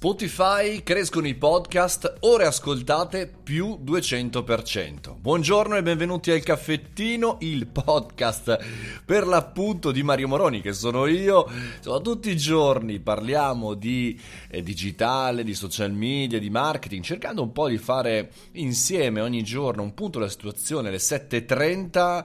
Spotify crescono i podcast, ore ascoltate più 200%. Buongiorno e benvenuti al caffettino, il podcast per l'appunto di Mario Moroni, che sono io. Insomma, tutti i giorni parliamo di eh, digitale, di social media, di marketing, cercando un po' di fare insieme ogni giorno un punto della situazione alle 7.30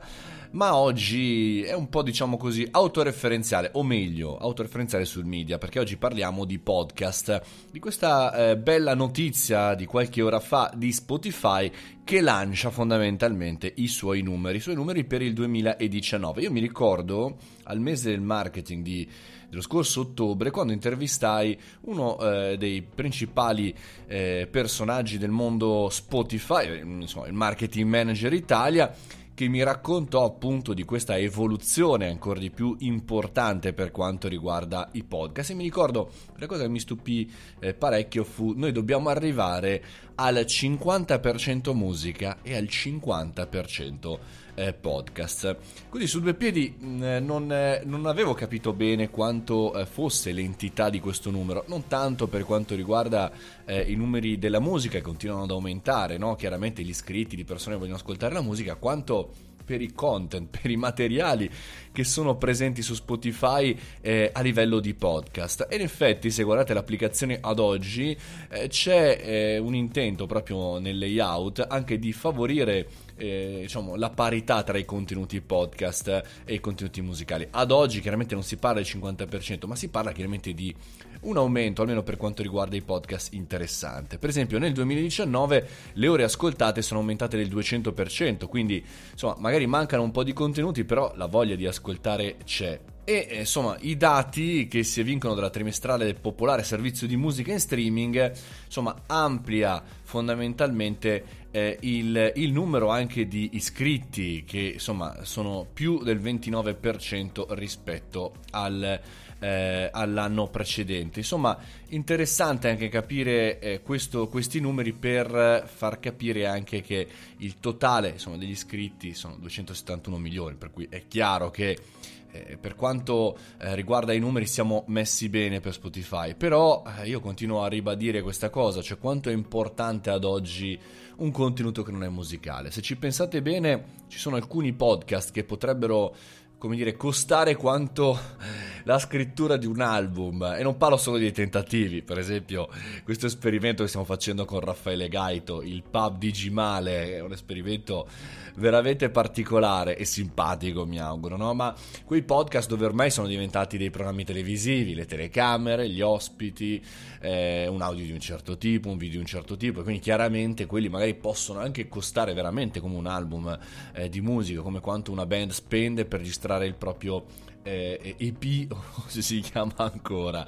ma oggi è un po' diciamo così autoreferenziale, o meglio, autoreferenziale sul media, perché oggi parliamo di podcast, di questa eh, bella notizia di qualche ora fa di Spotify che lancia fondamentalmente i suoi numeri, i suoi numeri per il 2019. Io mi ricordo al mese del marketing di, dello scorso ottobre quando intervistai uno eh, dei principali eh, personaggi del mondo Spotify, insomma il marketing manager Italia che mi raccontò appunto di questa evoluzione ancora di più importante per quanto riguarda i podcast e mi ricordo la cosa che mi stupì eh, parecchio fu noi dobbiamo arrivare al 50% musica e al 50% eh, podcast. Così su due piedi mh, mm, non, eh, non, avevo capito bene quanto eh, fosse l'entità di questo numero, non tanto per quanto riguarda eh, i numeri della musica che continuano ad aumentare, no? chiaramente gli iscritti di persone che vogliono ascoltare la musica, quanto per i content, per i materiali che sono presenti su Spotify eh, a livello di podcast. E in effetti, se guardate l'applicazione ad oggi, eh, c'è eh, un intento proprio nel layout anche di favorire eh, diciamo, la parità tra i contenuti podcast e i contenuti musicali. Ad oggi chiaramente non si parla del 50%, ma si parla chiaramente di un aumento, almeno per quanto riguarda i podcast, interessante. Per esempio nel 2019 le ore ascoltate sono aumentate del 200%, quindi insomma magari mancano un po' di contenuti, però la voglia di ascoltare c'è. E eh, insomma, i dati che si evincono dalla trimestrale del popolare servizio di musica in streaming, insomma, amplia fondamentalmente eh, il, il, numero anche di iscritti, che insomma sono più del 29% rispetto al, eh, all'anno precedente. Insomma, interessante anche capire eh, questo, questi numeri per far capire anche che il totale insomma, degli iscritti sono 271 milioni, per cui è chiaro che eh, per quanto eh, riguarda i numeri siamo messi bene per Spotify, però eh, io continuo a ribadire questa cosa, cioè quanto è importante ad oggi un contenuto che non è musicale. Se ci pensate bene, ci sono alcuni podcast che potrebbero come dire, costare quanto la scrittura di un album. E non parlo solo dei tentativi, per esempio, questo esperimento che stiamo facendo con Raffaele Gaito, il pub di Gimale, è un esperimento veramente particolare e simpatico, mi auguro, no? Ma quei podcast dove ormai sono diventati dei programmi televisivi, le telecamere, gli ospiti, eh, un audio di un certo tipo, un video di un certo tipo, e quindi chiaramente quelli magari possono anche costare veramente come un album eh, di musica, come quanto una band spende per registrare il proprio eh, EP, o se si chiama ancora.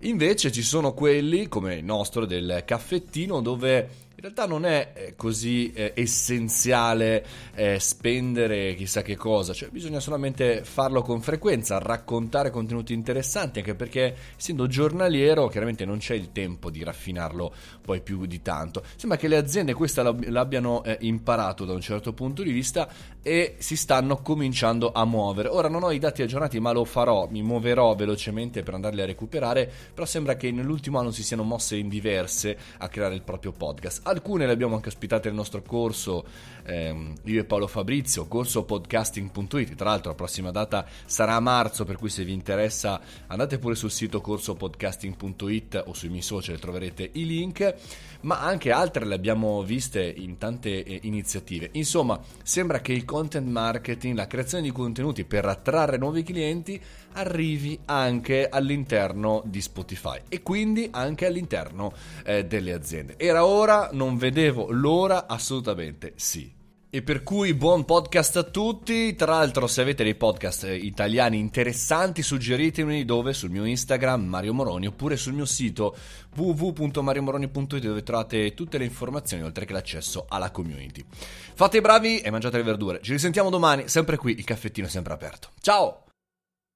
Invece ci sono quelli, come il nostro, del caffettino, dove in realtà non è eh, così eh, essenziale eh, spendere chissà che cosa, cioè bisogna solamente farlo con frequenza, raccontare contenuti interessanti, anche perché essendo giornaliero chiaramente non c'è il tempo di raffinarlo poi più di tanto. Sembra che le aziende questa l'abbiano eh, imparato da un certo punto di vista e si stanno cominciando a muovere. Ora non ho i dati aggiornati, ma lo farò, mi muoverò velocemente per andarli a recuperare, però sembra che nell'ultimo anno si siano mosse in diverse a creare il proprio podcast alcune le abbiamo anche ospitate nel nostro corso, ehm, io e Paolo Fabrizio, corso podcasting.it, tra l'altro la prossima data sarà a marzo, per cui se vi interessa andate pure sul sito corsopodcasting.it o sui miei social troverete i link, ma anche altre le abbiamo viste in tante eh, iniziative. Insomma, sembra che il content marketing, la creazione di contenuti per attrarre nuovi clienti arrivi anche all'interno di Spotify e quindi anche all'interno eh, delle aziende. Era ora, non vedevo l'ora, assolutamente sì. E per cui buon podcast a tutti. Tra l'altro, se avete dei podcast eh, italiani interessanti, suggeritemi dove sul mio Instagram Mario Moroni oppure sul mio sito www.mariomoroni.it dove trovate tutte le informazioni oltre che l'accesso alla community. Fate i bravi e mangiate le verdure. Ci risentiamo domani, sempre qui, il caffettino è sempre aperto. Ciao!